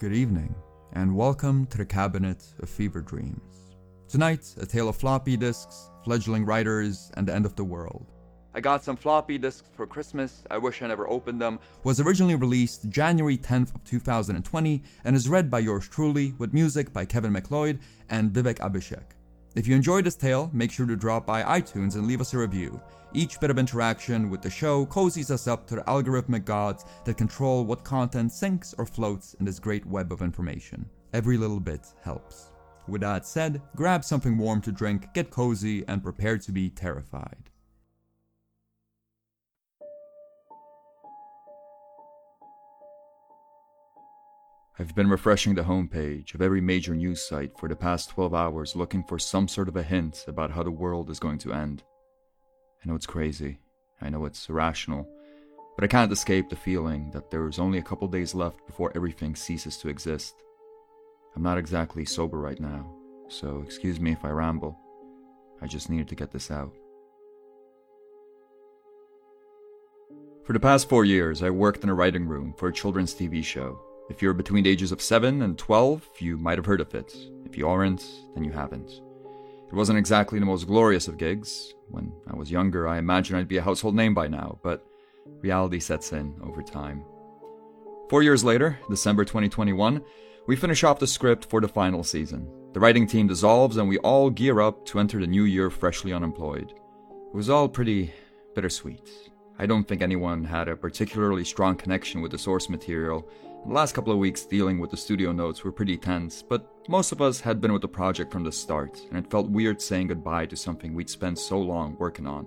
Good evening, and welcome to the Cabinet of Fever Dreams. Tonight, a tale of floppy disks, fledgling writers, and the end of the world. I got some floppy disks for Christmas, I wish I never opened them, was originally released January 10th of 2020, and is read by yours truly, with music by Kevin MacLeod and Vivek Abhishek. If you enjoyed this tale, make sure to drop by iTunes and leave us a review. Each bit of interaction with the show cozies us up to the algorithmic gods that control what content sinks or floats in this great web of information. Every little bit helps. With that said, grab something warm to drink, get cozy, and prepare to be terrified. I've been refreshing the homepage of every major news site for the past 12 hours looking for some sort of a hint about how the world is going to end. I know it's crazy, I know it's irrational, but I can't escape the feeling that there is only a couple days left before everything ceases to exist. I'm not exactly sober right now, so excuse me if I ramble. I just needed to get this out. For the past four years, I worked in a writing room for a children's TV show if you're between the ages of 7 and 12, you might have heard of it. If you aren't, then you haven't. It wasn't exactly the most glorious of gigs. When I was younger, I imagined I'd be a household name by now, but reality sets in over time. Four years later, December 2021, we finish off the script for the final season. The writing team dissolves and we all gear up to enter the new year freshly unemployed. It was all pretty bittersweet. I don't think anyone had a particularly strong connection with the source material, the last couple of weeks dealing with the studio notes were pretty tense, but most of us had been with the project from the start, and it felt weird saying goodbye to something we'd spent so long working on.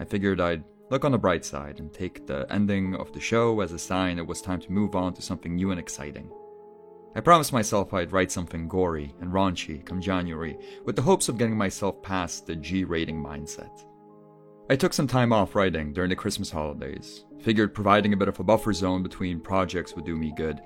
I figured I'd look on the bright side and take the ending of the show as a sign it was time to move on to something new and exciting. I promised myself I'd write something gory and raunchy come January, with the hopes of getting myself past the G rating mindset. I took some time off writing during the Christmas holidays, Figured providing a bit of a buffer zone between projects would do me good.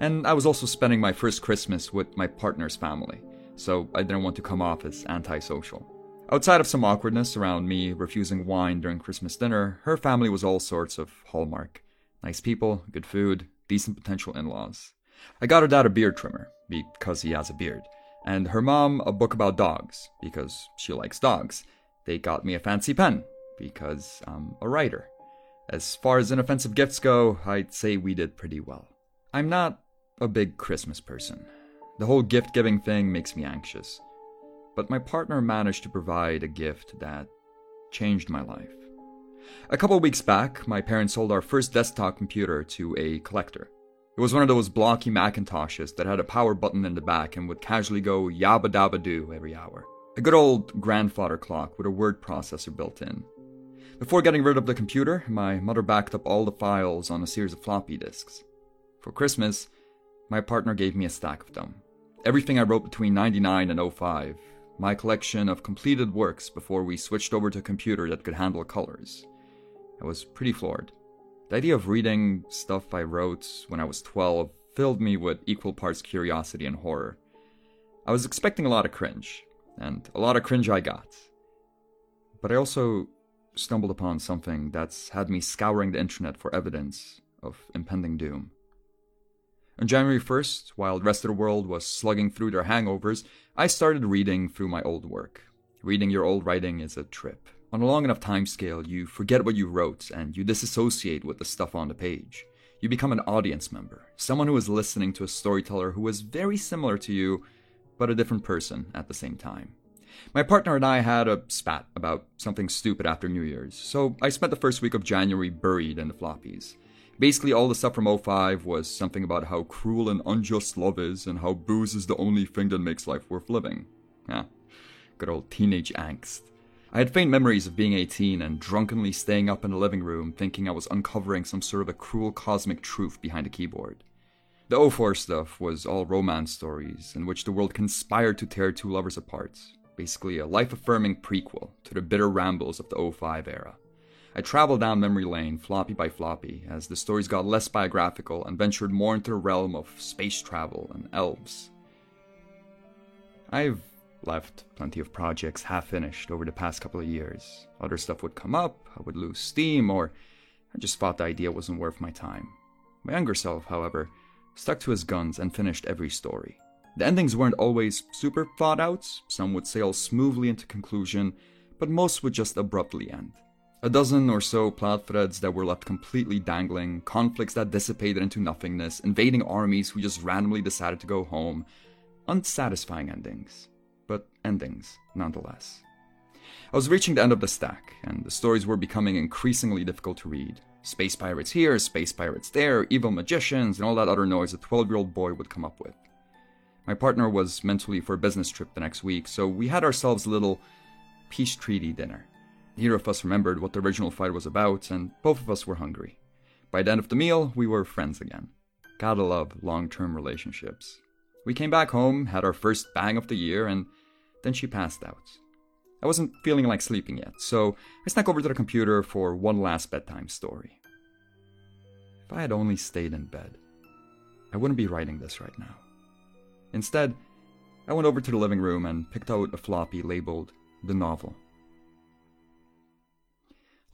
And I was also spending my first Christmas with my partner's family, so I didn't want to come off as antisocial. Outside of some awkwardness around me refusing wine during Christmas dinner, her family was all sorts of hallmark. Nice people, good food, decent potential in laws. I got her dad a beard trimmer, because he has a beard, and her mom a book about dogs, because she likes dogs. They got me a fancy pen, because I'm a writer. As far as inoffensive gifts go, I'd say we did pretty well. I'm not a big Christmas person. The whole gift giving thing makes me anxious. But my partner managed to provide a gift that changed my life. A couple weeks back, my parents sold our first desktop computer to a collector. It was one of those blocky Macintoshes that had a power button in the back and would casually go yabba dabba doo every hour. A good old grandfather clock with a word processor built in, before getting rid of the computer, my mother backed up all the files on a series of floppy disks. For Christmas, my partner gave me a stack of them. Everything I wrote between 99 and 05, my collection of completed works before we switched over to a computer that could handle colors. I was pretty floored. The idea of reading stuff I wrote when I was 12 filled me with equal parts curiosity and horror. I was expecting a lot of cringe, and a lot of cringe I got. But I also stumbled upon something that's had me scouring the internet for evidence of impending doom. On January 1st, while the rest of the world was slugging through their hangovers, I started reading through my old work. Reading your old writing is a trip. On a long enough time scale, you forget what you wrote and you disassociate with the stuff on the page. You become an audience member, someone who is listening to a storyteller who is very similar to you, but a different person at the same time. My partner and I had a spat about something stupid after New Year's, so I spent the first week of January buried in the floppies. Basically, all the stuff from 05 was something about how cruel and unjust love is and how booze is the only thing that makes life worth living. Yeah, good old teenage angst. I had faint memories of being 18 and drunkenly staying up in the living room thinking I was uncovering some sort of a cruel cosmic truth behind a keyboard. The 04 stuff was all romance stories in which the world conspired to tear two lovers apart, basically a life affirming prequel to the bitter rambles of the 05 era. I traveled down memory lane, floppy by floppy, as the stories got less biographical and ventured more into the realm of space travel and elves. I've left plenty of projects half finished over the past couple of years. Other stuff would come up, I would lose steam, or I just thought the idea wasn't worth my time. My younger self, however, stuck to his guns, and finished every story. The endings weren't always super thought out, some would sail smoothly into conclusion, but most would just abruptly end. A dozen or so plot threads that were left completely dangling, conflicts that dissipated into nothingness, invading armies who just randomly decided to go home. Unsatisfying endings, but endings nonetheless. I was reaching the end of the stack, and the stories were becoming increasingly difficult to read. Space pirates here, space pirates there, evil magicians, and all that other noise a 12 year old boy would come up with. My partner was mentally for a business trip the next week, so we had ourselves a little peace treaty dinner. Neither of us remembered what the original fight was about, and both of us were hungry. By the end of the meal, we were friends again. Gotta love long term relationships. We came back home, had our first bang of the year, and then she passed out. I wasn't feeling like sleeping yet, so I snuck over to the computer for one last bedtime story. If I had only stayed in bed, I wouldn't be writing this right now. Instead, I went over to the living room and picked out a floppy labeled The Novel.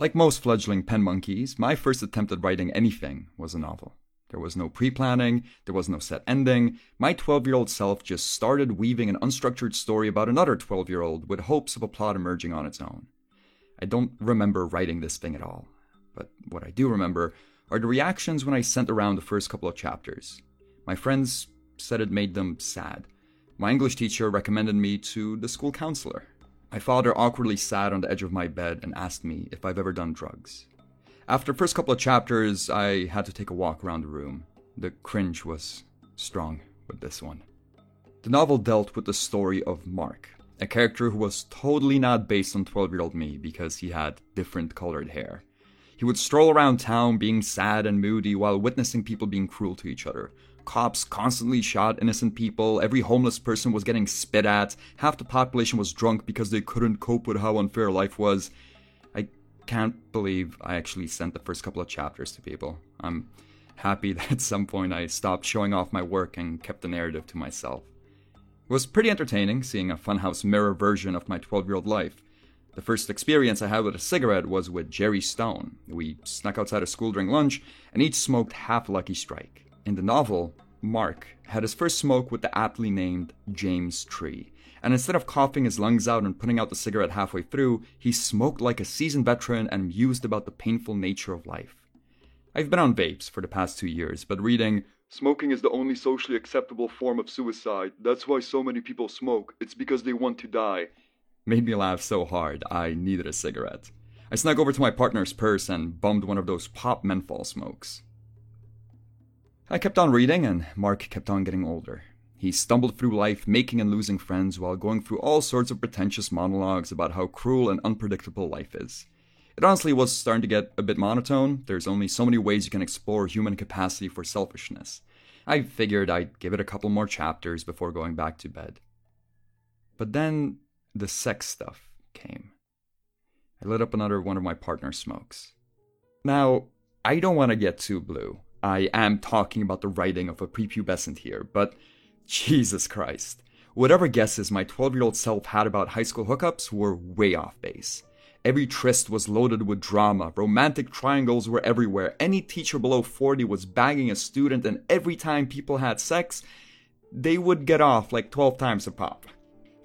Like most fledgling pen monkeys, my first attempt at writing anything was a novel. There was no pre planning, there was no set ending. My 12 year old self just started weaving an unstructured story about another 12 year old with hopes of a plot emerging on its own. I don't remember writing this thing at all, but what I do remember are the reactions when I sent around the first couple of chapters. My friends said it made them sad. My English teacher recommended me to the school counselor. My father awkwardly sat on the edge of my bed and asked me if I've ever done drugs. After the first couple of chapters, I had to take a walk around the room. The cringe was strong with this one. The novel dealt with the story of Mark, a character who was totally not based on 12 year old me because he had different colored hair. He would stroll around town being sad and moody while witnessing people being cruel to each other, Cops constantly shot innocent people, every homeless person was getting spit at, half the population was drunk because they couldn't cope with how unfair life was. I can't believe I actually sent the first couple of chapters to people. I'm happy that at some point I stopped showing off my work and kept the narrative to myself. It was pretty entertaining seeing a funhouse mirror version of my 12 year old life. The first experience I had with a cigarette was with Jerry Stone. We snuck outside of school during lunch and each smoked half a Lucky Strike. In the novel, Mark had his first smoke with the aptly named James Tree, and instead of coughing his lungs out and putting out the cigarette halfway through, he smoked like a seasoned veteran and mused about the painful nature of life. I've been on vapes for the past two years, but reading Smoking is the only socially acceptable form of suicide. That's why so many people smoke. It's because they want to die. Made me laugh so hard, I needed a cigarette. I snuck over to my partner's purse and bummed one of those pop menthol smokes. I kept on reading, and Mark kept on getting older. He stumbled through life making and losing friends while going through all sorts of pretentious monologues about how cruel and unpredictable life is. It honestly was starting to get a bit monotone. There's only so many ways you can explore human capacity for selfishness. I figured I'd give it a couple more chapters before going back to bed. But then the sex stuff came. I lit up another one of my partner's smokes. Now, I don't want to get too blue. I am talking about the writing of a prepubescent here, but Jesus Christ. Whatever guesses my 12 year old self had about high school hookups were way off base. Every tryst was loaded with drama, romantic triangles were everywhere, any teacher below 40 was bagging a student, and every time people had sex, they would get off like 12 times a pop.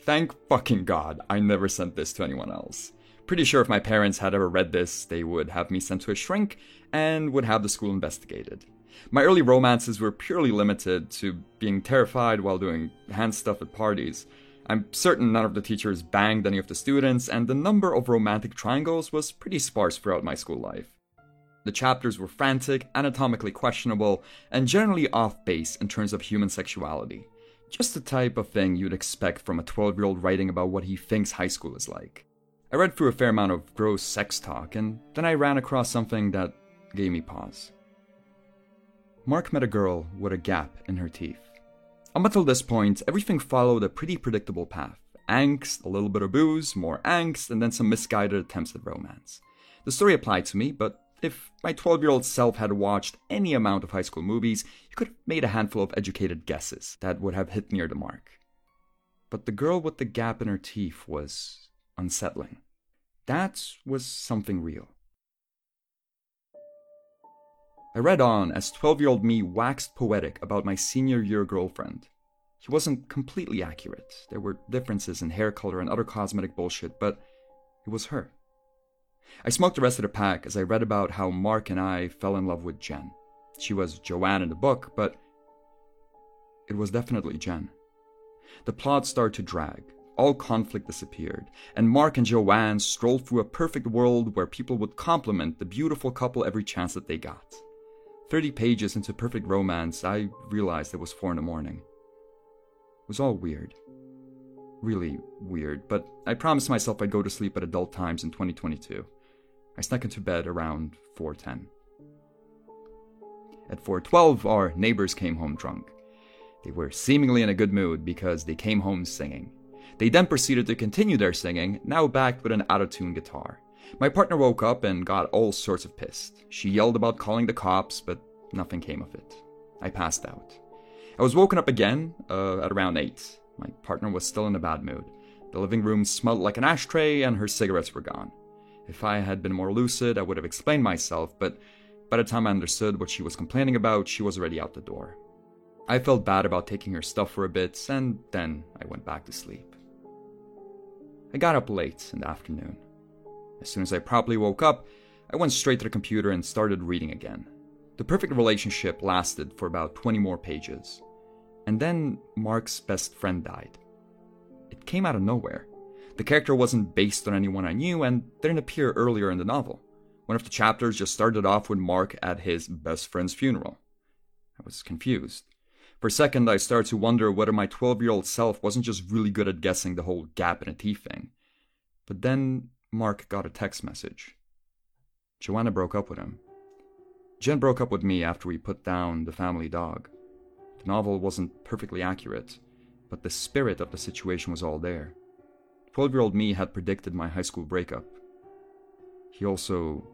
Thank fucking God I never sent this to anyone else. Pretty sure if my parents had ever read this, they would have me sent to a shrink and would have the school investigated. My early romances were purely limited to being terrified while doing hand stuff at parties. I'm certain none of the teachers banged any of the students, and the number of romantic triangles was pretty sparse throughout my school life. The chapters were frantic, anatomically questionable, and generally off base in terms of human sexuality. Just the type of thing you'd expect from a 12 year old writing about what he thinks high school is like. I read through a fair amount of gross sex talk, and then I ran across something that gave me pause. Mark met a girl with a gap in her teeth. Up until this point, everything followed a pretty predictable path angst, a little bit of booze, more angst, and then some misguided attempts at romance. The story applied to me, but if my 12 year old self had watched any amount of high school movies, he could have made a handful of educated guesses that would have hit near the mark. But the girl with the gap in her teeth was I read on as 12 year old me waxed poetic about my senior year girlfriend. He wasn't completely accurate. There were differences in hair color and other cosmetic bullshit, but it was her. I smoked the rest of the pack as I read about how Mark and I fell in love with Jen. She was Joanne in the book, but it was definitely Jen. The plot started to drag. All conflict disappeared, and Mark and Joanne strolled through a perfect world where people would compliment the beautiful couple every chance that they got. Thirty pages into perfect romance, I realized it was four in the morning. It was all weird. Really weird, but I promised myself I'd go to sleep at adult times in 2022. I snuck into bed around 4:10. At 4:12, our neighbors came home drunk. They were seemingly in a good mood because they came home singing. They then proceeded to continue their singing, now backed with an out-of-tune guitar. My partner woke up and got all sorts of pissed. She yelled about calling the cops, but nothing came of it. I passed out. I was woken up again uh, at around 8. My partner was still in a bad mood. The living room smelled like an ashtray, and her cigarettes were gone. If I had been more lucid, I would have explained myself, but by the time I understood what she was complaining about, she was already out the door. I felt bad about taking her stuff for a bit, and then I went back to sleep. I got up late in the afternoon. As soon as I properly woke up, I went straight to the computer and started reading again. The perfect relationship lasted for about 20 more pages. And then Mark's best friend died. It came out of nowhere. The character wasn't based on anyone I knew and didn't appear earlier in the novel. One of the chapters just started off with Mark at his best friend's funeral. I was confused. For a second, I started to wonder whether my 12 year old self wasn't just really good at guessing the whole gap in a teeth thing. But then Mark got a text message. Joanna broke up with him. Jen broke up with me after we put down the family dog. The novel wasn't perfectly accurate, but the spirit of the situation was all there. 12 year old me had predicted my high school breakup. He also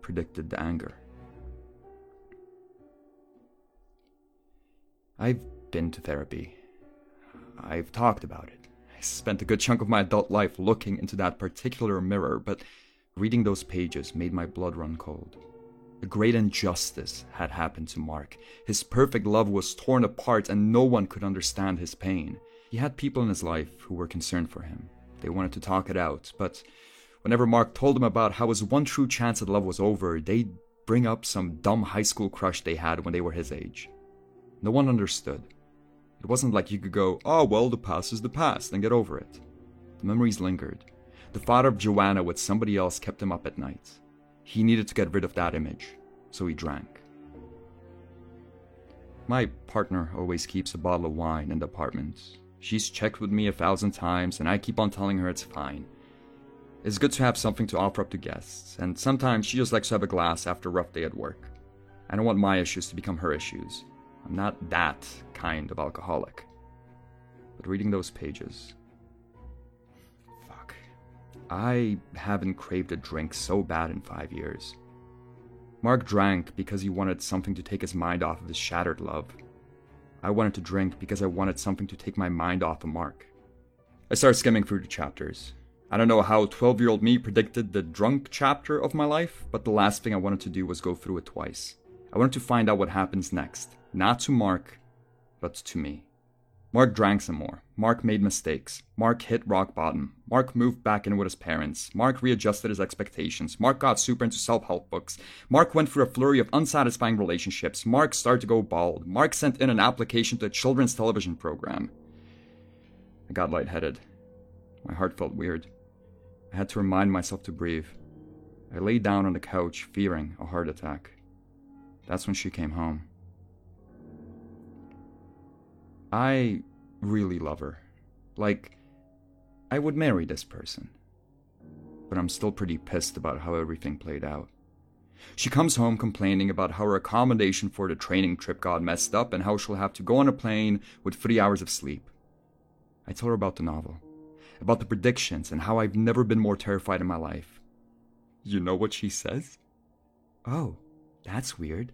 predicted the anger. I've been to therapy. I've talked about it. Spent a good chunk of my adult life looking into that particular mirror, but reading those pages made my blood run cold. A great injustice had happened to Mark. His perfect love was torn apart, and no one could understand his pain. He had people in his life who were concerned for him. They wanted to talk it out, but whenever Mark told them about how his one true chance at love was over, they'd bring up some dumb high school crush they had when they were his age. No one understood. It wasn't like you could go, oh, well, the past is the past, and get over it. The memories lingered. The thought of Joanna with somebody else kept him up at night. He needed to get rid of that image, so he drank. My partner always keeps a bottle of wine in the apartment. She's checked with me a thousand times, and I keep on telling her it's fine. It's good to have something to offer up to guests, and sometimes she just likes to have a glass after a rough day at work. I don't want my issues to become her issues. I'm not that kind of alcoholic. But reading those pages. Fuck. I haven't craved a drink so bad in five years. Mark drank because he wanted something to take his mind off of his shattered love. I wanted to drink because I wanted something to take my mind off of Mark. I started skimming through the chapters. I don't know how 12 year old me predicted the drunk chapter of my life, but the last thing I wanted to do was go through it twice. I wanted to find out what happens next, not to Mark, but to me. Mark drank some more. Mark made mistakes. Mark hit rock bottom. Mark moved back in with his parents. Mark readjusted his expectations. Mark got super into self help books. Mark went through a flurry of unsatisfying relationships. Mark started to go bald. Mark sent in an application to a children's television program. I got lightheaded. My heart felt weird. I had to remind myself to breathe. I lay down on the couch, fearing a heart attack. That's when she came home. I really love her. Like, I would marry this person. But I'm still pretty pissed about how everything played out. She comes home complaining about how her accommodation for the training trip got messed up and how she'll have to go on a plane with three hours of sleep. I tell her about the novel, about the predictions, and how I've never been more terrified in my life. You know what she says? Oh, that's weird.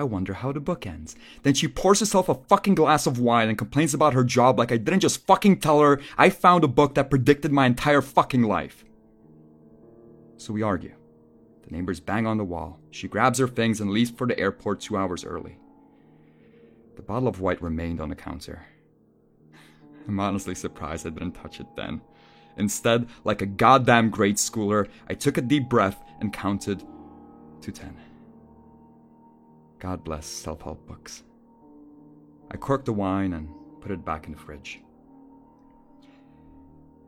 I wonder how the book ends. Then she pours herself a fucking glass of wine and complains about her job like I didn't just fucking tell her I found a book that predicted my entire fucking life. So we argue. The neighbors bang on the wall. She grabs her things and leaves for the airport two hours early. The bottle of white remained on the counter. I'm honestly surprised I didn't touch it then. Instead, like a goddamn grade schooler, I took a deep breath and counted to ten. God bless self help books. I corked the wine and put it back in the fridge.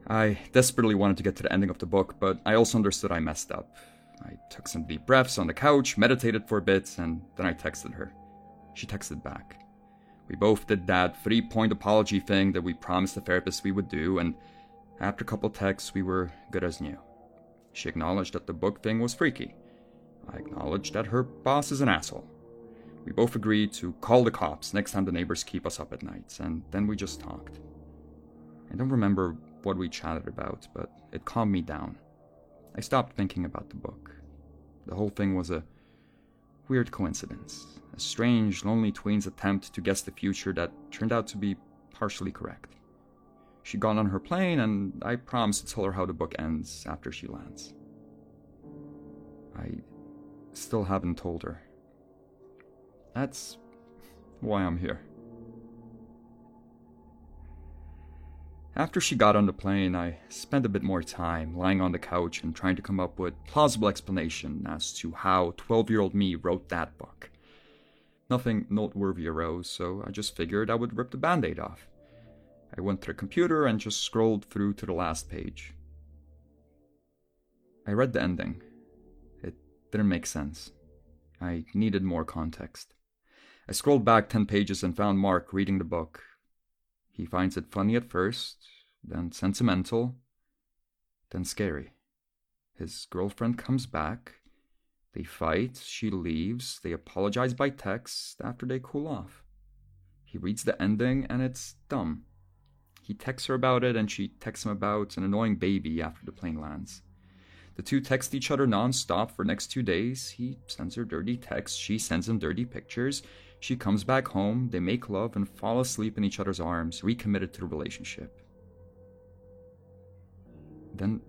I desperately wanted to get to the ending of the book, but I also understood I messed up. I took some deep breaths on the couch, meditated for a bit, and then I texted her. She texted back. We both did that three point apology thing that we promised the therapist we would do, and after a couple texts, we were good as new. She acknowledged that the book thing was freaky. I acknowledged that her boss is an asshole. We both agreed to call the cops next time the neighbors keep us up at night, and then we just talked. I don't remember what we chatted about, but it calmed me down. I stopped thinking about the book. The whole thing was a weird coincidence, a strange, lonely tween's attempt to guess the future that turned out to be partially correct. She got on her plane, and I promised to tell her how the book ends after she lands. I still haven't told her. That's why I'm here. After she got on the plane, I spent a bit more time lying on the couch and trying to come up with plausible explanation as to how 12-year-old me wrote that book. Nothing noteworthy arose, so I just figured I would rip the band-aid off. I went to the computer and just scrolled through to the last page. I read the ending. It didn't make sense. I needed more context. I scrolled back 10 pages and found Mark reading the book, he finds it funny at first, then sentimental, then scary. His girlfriend comes back. They fight, she leaves, they apologize by text after they cool off. He reads the ending and it's dumb. He texts her about it and she texts him about an annoying baby after the plane lands. The two text each other non-stop for next two days. He sends her dirty texts, she sends him dirty pictures. She comes back home, they make love and fall asleep in each other's arms, recommitted to the relationship. Then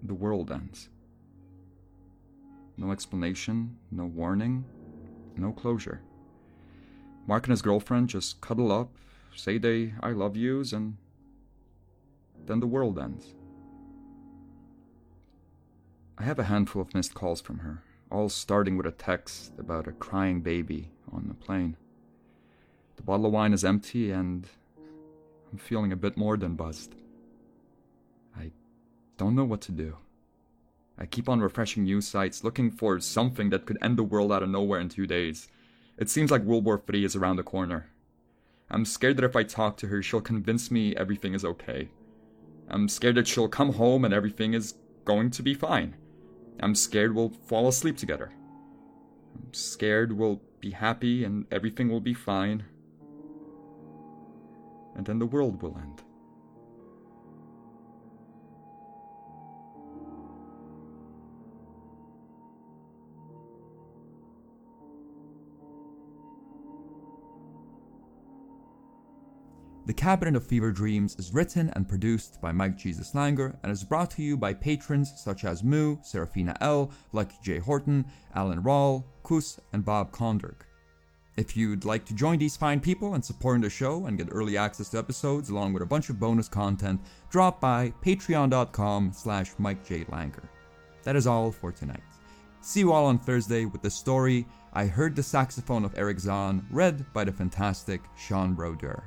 the world ends. No explanation, no warning, no closure. Mark and his girlfriend just cuddle up, say they I love yous, and then the world ends. I have a handful of missed calls from her all starting with a text about a crying baby on the plane. The bottle of wine is empty, and I'm feeling a bit more than buzzed. I don't know what to do. I keep on refreshing news sites, looking for something that could end the world out of nowhere in two days. It seems like World War III is around the corner. I'm scared that if I talk to her, she'll convince me everything is okay. I'm scared that she'll come home and everything is going to be fine. I'm scared we'll fall asleep together. I'm scared we'll be happy and everything will be fine. And then the world will end. The Cabinet of Fever Dreams is written and produced by Mike Jesus Langer and is brought to you by patrons such as Moo, Serafina L, Lucky J. Horton, Alan Rawl, Kus, and Bob Konderk. If you'd like to join these fine people and support the show and get early access to episodes along with a bunch of bonus content, drop by patreon.com slash Mike J. Langer. That is all for tonight. See you all on Thursday with the story I Heard the Saxophone of Erich Zann, read by the fantastic Sean Brodeur.